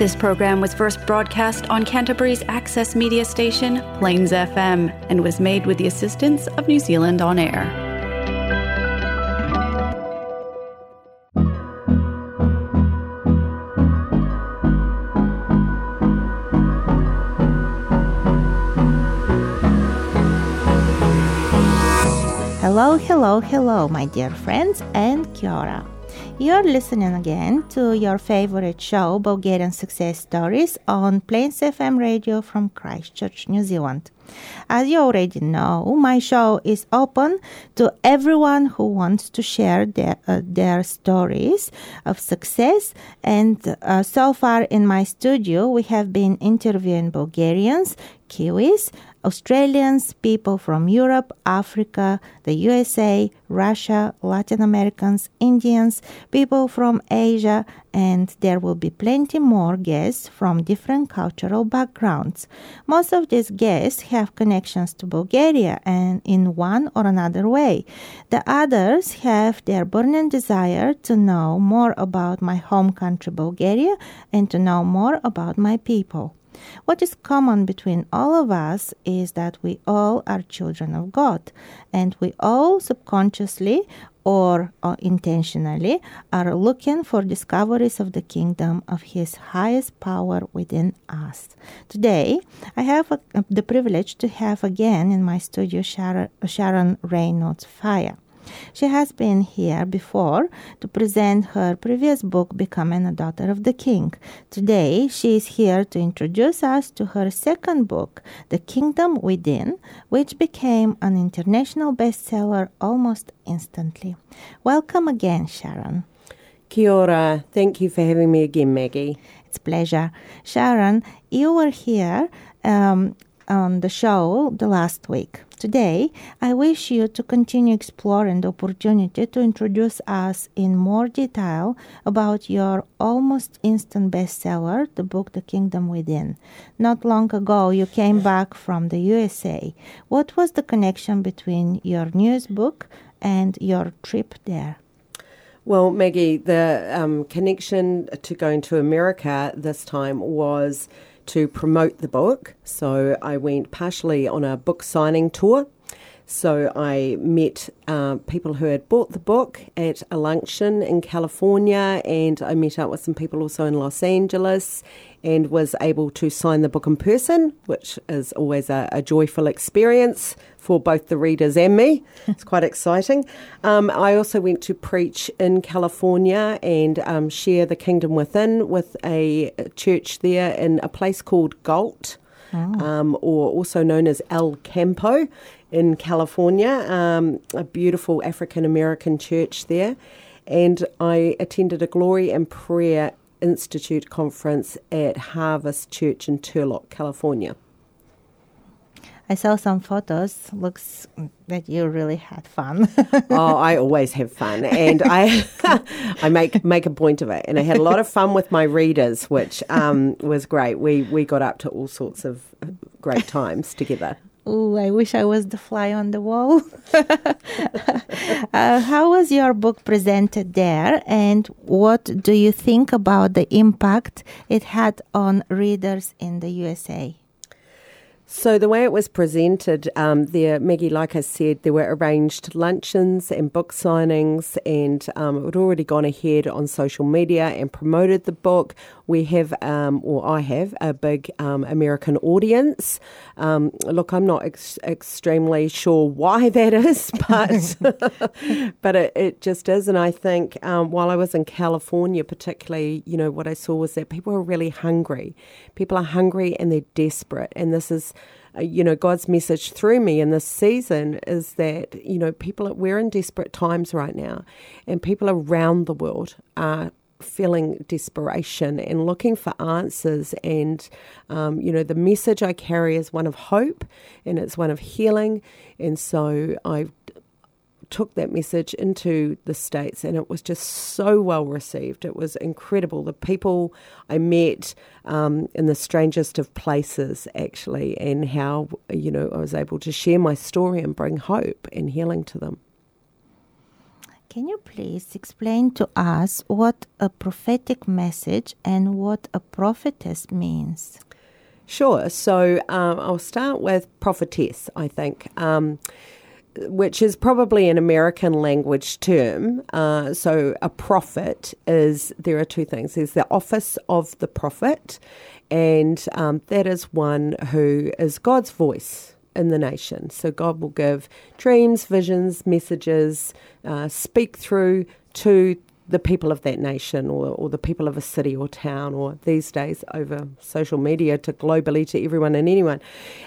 This program was first broadcast on Canterbury's access media station, Plains FM, and was made with the assistance of New Zealand On Air. Hello, hello, hello, my dear friends, and kia ora. You're listening again to your favorite show, Bulgarian Success Stories, on Plains FM radio from Christchurch, New Zealand. As you already know, my show is open to everyone who wants to share their, uh, their stories of success. And uh, so far in my studio, we have been interviewing Bulgarians, Kiwis, Australians, people from Europe, Africa, the USA, Russia, Latin Americans, Indians, people from Asia, and there will be plenty more guests from different cultural backgrounds. Most of these guests have connections to Bulgaria and in one or another way. The others have their burning desire to know more about my home country, Bulgaria, and to know more about my people. What is common between all of us is that we all are children of God, and we all subconsciously or, intentionally are looking for discoveries of the kingdom of His highest power within us. Today, I have a, the privilege to have again in my studio Sharon, Sharon Reynolds Fire. She has been here before to present her previous book, Becoming a Daughter of the King. Today, she is here to introduce us to her second book, The Kingdom Within, which became an international bestseller almost instantly. Welcome again, Sharon. Kia ora. Thank you for having me again, Maggie. It's a pleasure. Sharon, you were here um, on the show the last week. Today, I wish you to continue exploring the opportunity to introduce us in more detail about your almost instant bestseller, the book The Kingdom Within. Not long ago, you came back from the USA. What was the connection between your newest book and your trip there? Well, Maggie, the um, connection to going to America this time was to promote the book. So I went partially on a book signing tour. So I met uh, people who had bought the book at a luncheon in California, and I met up with some people also in Los Angeles, and was able to sign the book in person, which is always a, a joyful experience for both the readers and me. It's quite exciting. Um, I also went to preach in California and um, share the kingdom within with a church there in a place called Galt. Oh. Um, or also known as El Campo in California, um, a beautiful African American church there. And I attended a Glory and Prayer Institute conference at Harvest Church in Turlock, California. I saw some photos. Looks that you really had fun. oh, I always have fun, and I I make make a point of it. And I had a lot of fun with my readers, which um, was great. We we got up to all sorts of great times together. Oh, I wish I was the fly on the wall. uh, how was your book presented there, and what do you think about the impact it had on readers in the USA? So the way it was presented um, there, Maggie, like I said, there were arranged luncheons and book signings, and um, it had already gone ahead on social media and promoted the book. We have, um, or I have, a big um, American audience. Um, look, I'm not ex- extremely sure why that is, but but it, it, just is. And I think um, while I was in California, particularly, you know, what I saw was that people are really hungry. People are hungry and they're desperate, and this is uh, you know, God's message through me in this season is that, you know, people, we're in desperate times right now, and people around the world are feeling desperation and looking for answers. And, um, you know, the message I carry is one of hope and it's one of healing. And so I took that message into the States and it was just so well received. It was incredible. The people I met um, in the strangest of places, actually, and how, you know, I was able to share my story and bring hope and healing to them. Can you please explain to us what a prophetic message and what a prophetess means? Sure. So um, I'll start with prophetess, I think. Um, which is probably an American language term. Uh, so, a prophet is there are two things there's the office of the prophet, and um, that is one who is God's voice in the nation. So, God will give dreams, visions, messages, uh, speak through to the people of that nation or, or the people of a city or town or these days over social media to globally to everyone and anyone.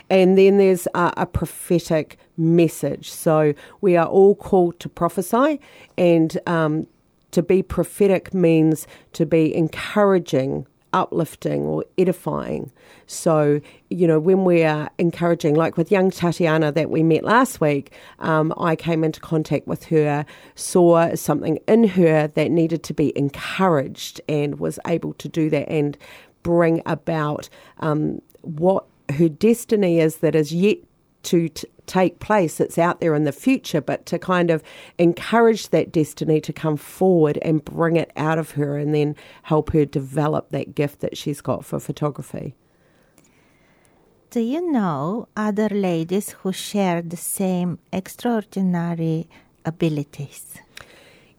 And then there's a, a prophetic message. So we are all called to prophesy and um, to be prophetic means to be encouraging uplifting or edifying. So, you know, when we are encouraging, like with young Tatiana that we met last week, um, I came into contact with her, saw something in her that needed to be encouraged, and was able to do that and bring about um, what her destiny is that is yet to t- take place that's out there in the future, but to kind of encourage that destiny to come forward and bring it out of her and then help her develop that gift that she's got for photography. Do you know other ladies who share the same extraordinary abilities?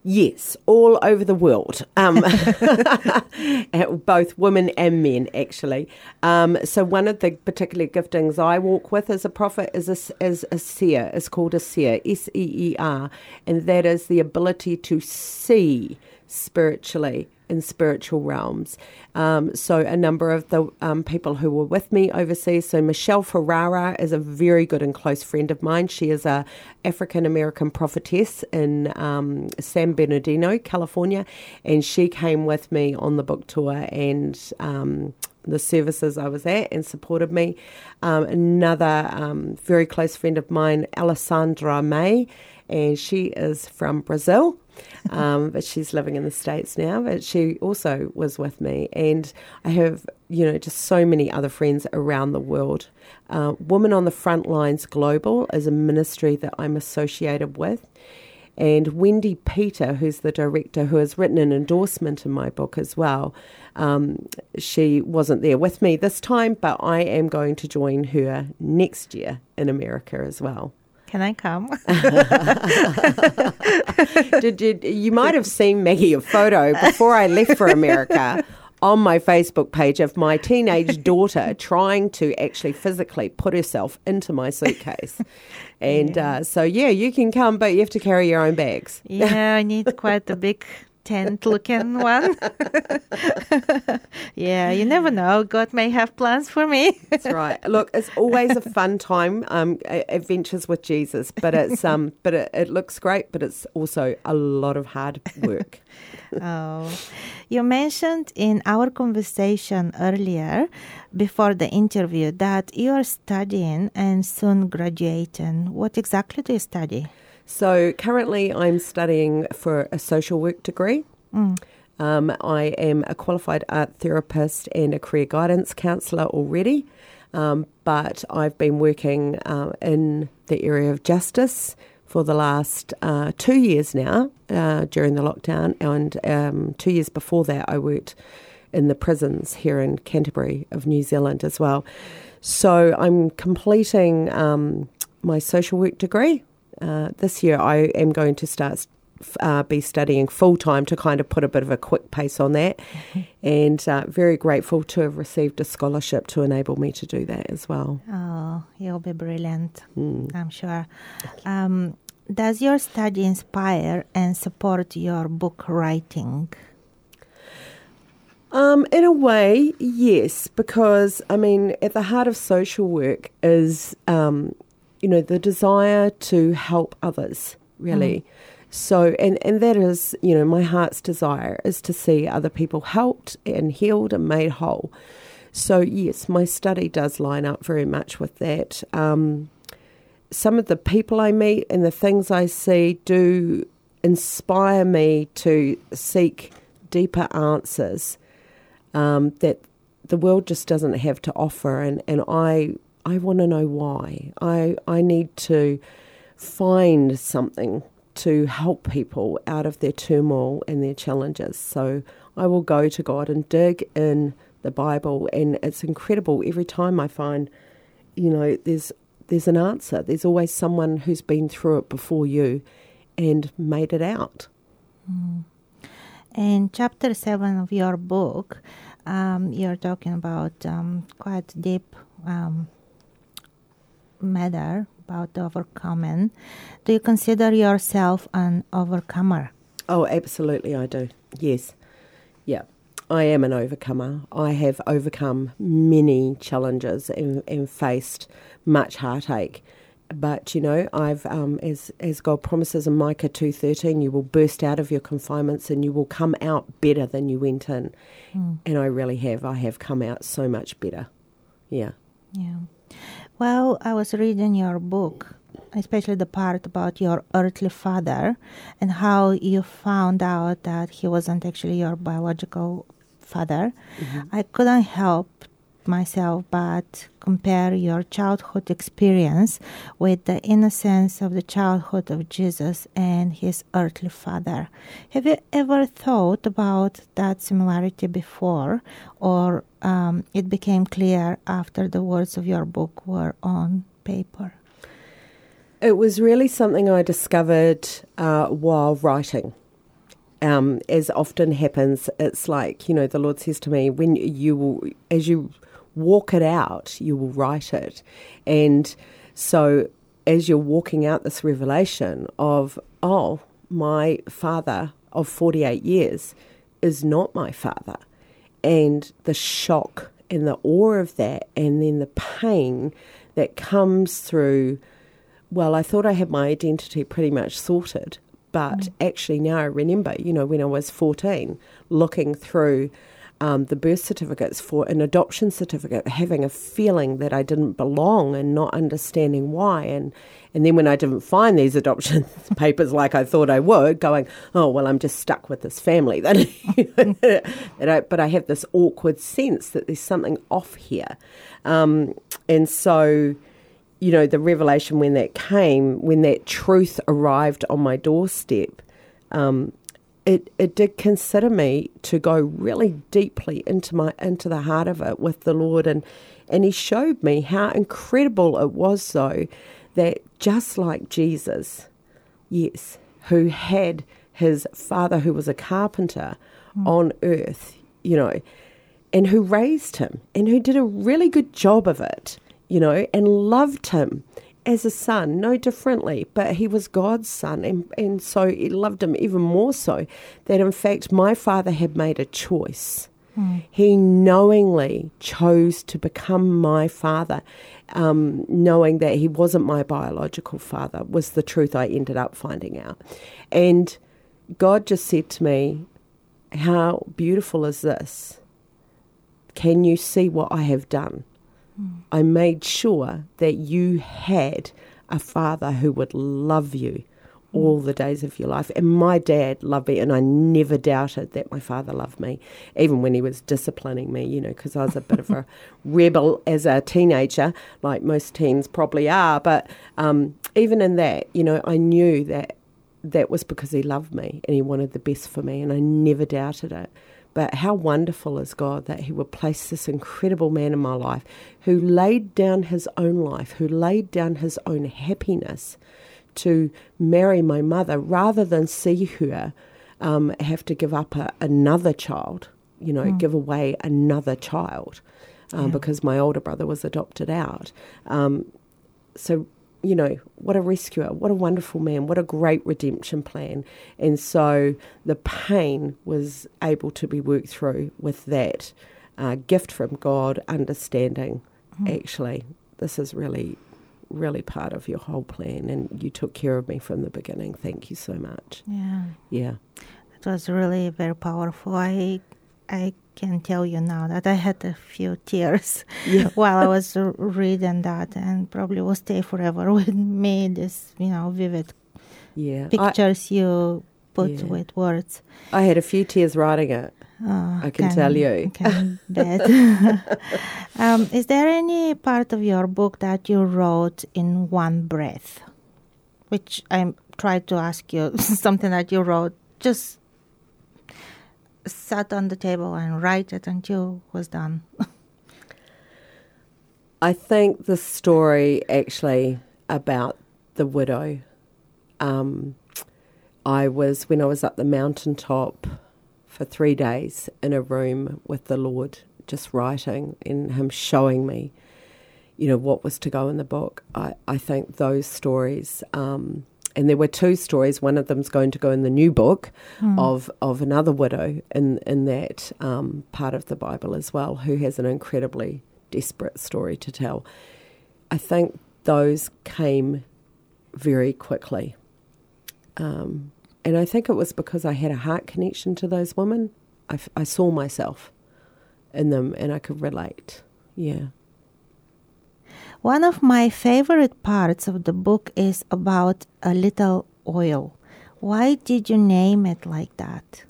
Yes, all over the world, um, both women and men, actually. Um, so one of the particular giftings I walk with as a prophet is a, is a seer. It's called a seer, S E E R, and that is the ability to see spiritually in spiritual realms. Um, so, a number of the um, people who were with me overseas. So, Michelle Ferrara is a very good and close friend of mine. She is a African American prophetess in um, San Bernardino, California, and she came with me on the book tour and um, the services I was at and supported me. Um, another um, very close friend of mine, Alessandra May, and she is from Brazil um, but she's living in the States now. But she also was with me. And I have, you know, just so many other friends around the world. Uh, Women on the Front Lines Global is a ministry that I'm associated with. And Wendy Peter, who's the director, who has written an endorsement in my book as well, um, she wasn't there with me this time, but I am going to join her next year in America as well. Can I come? did, did, you might have seen Maggie a photo before I left for America on my Facebook page of my teenage daughter trying to actually physically put herself into my suitcase. And yeah. Uh, so, yeah, you can come, but you have to carry your own bags. Yeah, I need quite a big tent looking one. yeah, you never know. God may have plans for me. That's right. Look, it's always a fun time, um, adventures with Jesus, but it's um, but it, it looks great, but it's also a lot of hard work. oh, you mentioned in our conversation earlier, before the interview, that you are studying and soon graduating. What exactly do you study? So currently, I'm studying for a social work degree. Mm. Um, I am a qualified art therapist and a career guidance counsellor already, um, but I've been working uh, in the area of justice for the last uh, two years now uh, during the lockdown, and um, two years before that, I worked in the prisons here in Canterbury of New Zealand as well. So I'm completing um, my social work degree uh, this year I am going to start uh, be studying full time to kind of put a bit of a quick pace on that, mm-hmm. and uh, very grateful to have received a scholarship to enable me to do that as well. Oh, you'll be brilliant, mm. I'm sure. Um, does your study inspire and support your book writing? Um, in a way, yes, because I mean, at the heart of social work is um, you know, the desire to help others, really. Mm. So, and, and that is, you know, my heart's desire is to see other people helped and healed and made whole. So, yes, my study does line up very much with that. Um, some of the people I meet and the things I see do inspire me to seek deeper answers um, that the world just doesn't have to offer. And, and I I want to know why. I I need to find something to help people out of their turmoil and their challenges. So I will go to God and dig in the Bible, and it's incredible every time I find, you know, there's there's an answer. There's always someone who's been through it before you and made it out. Mm. Chapter seven of your book, um, you're talking about um, quite deep um, matter about overcoming. Do you consider yourself an overcomer? Oh, absolutely, I do. Yes. Yeah. I am an overcomer. I have overcome many challenges and, and faced much heartache. But you know, I've um, as as God promises in Micah two thirteen, you will burst out of your confinements and you will come out better than you went in. Mm. And I really have. I have come out so much better. Yeah. Yeah. Well, I was reading your book, especially the part about your earthly father and how you found out that he wasn't actually your biological father. Mm-hmm. I couldn't help myself but compare your childhood experience with the innocence of the childhood of Jesus and his earthly father. Have you ever thought about that similarity before, or um, it became clear after the words of your book were on paper? It was really something I discovered uh, while writing. Um, as often happens, it's like, you know, the Lord says to me, when you will, as you walk it out, you will write it. And so as you're walking out this revelation of, oh, my father of 48 years is not my father, and the shock and the awe of that, and then the pain that comes through. Well, I thought I had my identity pretty much sorted, but mm. actually now I remember, you know, when I was 14, looking through um, the birth certificates for an adoption certificate, having a feeling that I didn't belong and not understanding why. And, and then when I didn't find these adoption papers like I thought I would, going, oh, well, I'm just stuck with this family. that but I have this awkward sense that there's something off here. Um, and so, you know, the revelation when that came, when that truth arrived on my doorstep, um, it, it did consider me to go really deeply into my into the heart of it with the Lord and and he showed me how incredible it was though that just like Jesus, yes, who had his father who was a carpenter mm. on earth, you know, and who raised him and who did a really good job of it, you know, and loved him as a son, no differently, but he was God's son, and, and so he loved him even more so that in fact my father had made a choice. Mm. He knowingly chose to become my father, um, knowing that he wasn't my biological father, was the truth I ended up finding out. And God just said to me, How beautiful is this? Can you see what I have done? I made sure that you had a father who would love you all the days of your life. And my dad loved me, and I never doubted that my father loved me, even when he was disciplining me, you know, because I was a bit of a rebel as a teenager, like most teens probably are. But um, even in that, you know, I knew that that was because he loved me and he wanted the best for me, and I never doubted it. But how wonderful is God that He would place this incredible man in my life who laid down his own life, who laid down his own happiness to marry my mother rather than see her um, have to give up a, another child, you know, mm. give away another child um, yeah. because my older brother was adopted out. Um, so you know, what a rescuer, what a wonderful man, what a great redemption plan. And so the pain was able to be worked through with that uh, gift from God, understanding mm. actually, this is really, really part of your whole plan. And you took care of me from the beginning. Thank you so much. Yeah. Yeah. It was really very powerful. I, I can tell you now that I had a few tears yeah. while I was reading that, and probably will stay forever with me. This, you know, vivid yeah. pictures I, you put yeah. with words. I had a few tears writing it. Oh, I can, can, tell you. Can um, is there any part of your book that you wrote in one breath? Which I'm tried to ask you something that you wrote, just sat on the table and write it until it was done. I think the story actually about the widow. Um, I was when I was up the mountaintop for three days in a room with the Lord, just writing and Him showing me, you know, what was to go in the book. I, I think those stories, um, and there were two stories. One of them's going to go in the new book mm. of of another widow in in that um, part of the Bible as well, who has an incredibly desperate story to tell. I think those came very quickly. Um, and I think it was because I had a heart connection to those women. I, I saw myself in them and I could relate. Yeah. One of my favorite parts of the book is about a little oil. Why did you name it like that?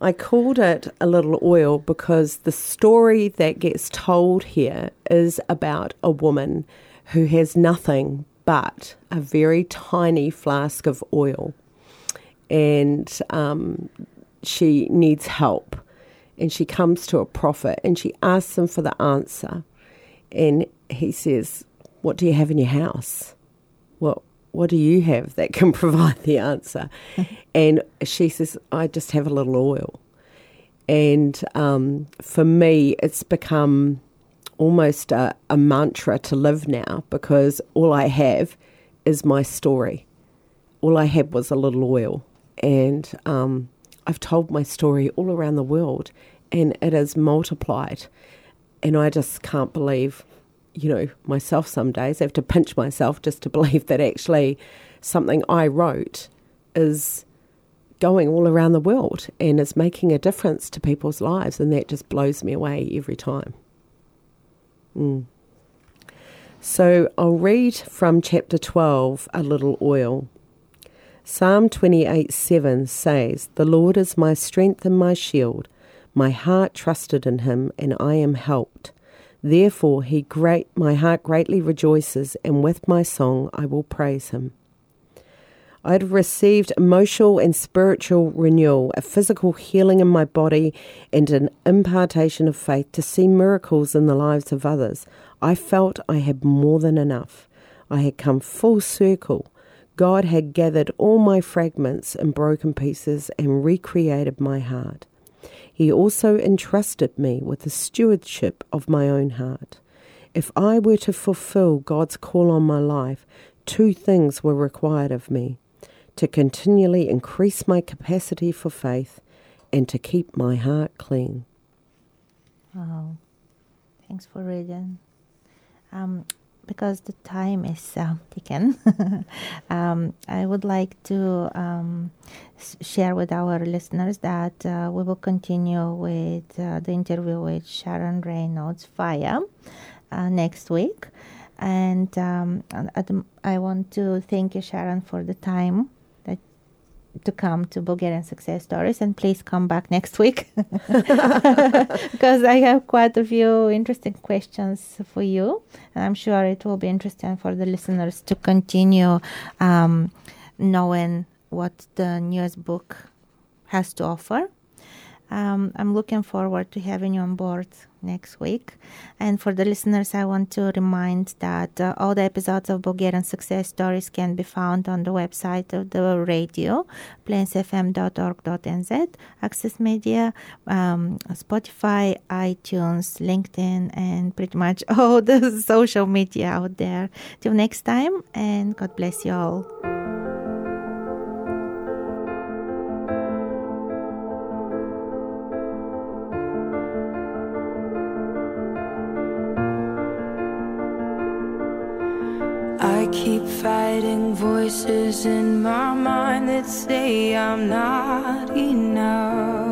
I called it a little oil because the story that gets told here is about a woman who has nothing but a very tiny flask of oil. And um, she needs help. And she comes to a prophet and she asks him for the answer. And he says, What do you have in your house? Well, what do you have that can provide the answer? and she says, I just have a little oil. And um, for me, it's become almost a, a mantra to live now because all I have is my story. All I had was a little oil. And um, I've told my story all around the world and it has multiplied. And I just can't believe you know, myself some days. I have to pinch myself just to believe that actually something I wrote is going all around the world and is making a difference to people's lives. And that just blows me away every time. Mm. So I'll read from chapter 12, A Little Oil. Psalm 28 7 says, The Lord is my strength and my shield. My heart trusted in him, and I am helped. Therefore, he great, my heart greatly rejoices, and with my song I will praise him. I had received emotional and spiritual renewal, a physical healing in my body, and an impartation of faith to see miracles in the lives of others. I felt I had more than enough. I had come full circle. God had gathered all my fragments and broken pieces and recreated my heart. He also entrusted me with the stewardship of my own heart. If I were to fulfill God's call on my life, two things were required of me to continually increase my capacity for faith and to keep my heart clean. Wow. Thanks for reading. Um, because the time is uh, ticking, um, I would like to um, share with our listeners that uh, we will continue with uh, the interview with Sharon Reynolds Fire uh, next week. And um, I want to thank you, Sharon, for the time to come to Bulgarian Success Stories, and please come back next week because I have quite a few interesting questions for you. And I'm sure it will be interesting for the listeners to continue um, knowing what the newest book has to offer. Um, I'm looking forward to having you on board next week. And for the listeners, I want to remind that uh, all the episodes of Bulgarian Success Stories can be found on the website of the radio, plainsfm.org.nz, Access Media, um, Spotify, iTunes, LinkedIn, and pretty much all the social media out there. Till next time, and God bless you all. Keep fighting voices in my mind that say I'm not enough.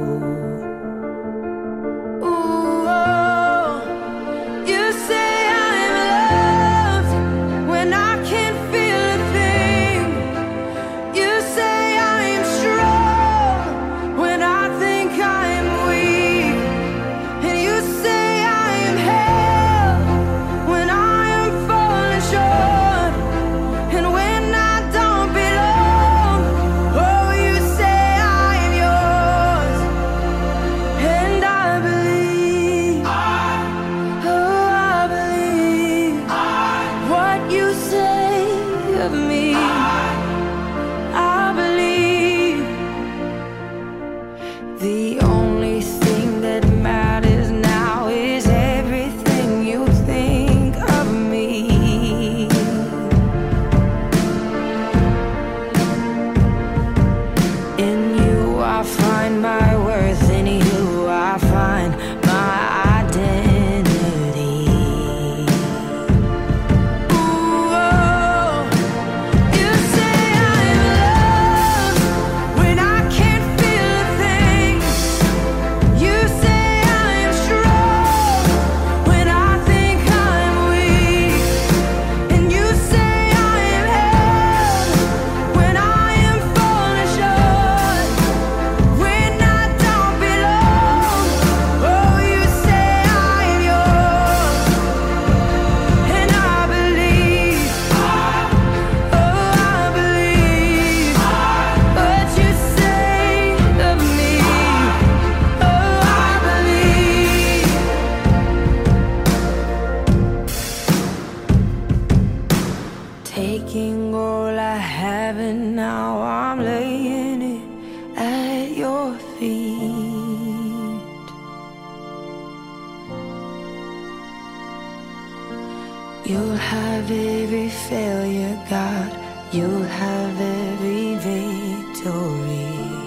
You'll have every failure, God. You'll have every victory.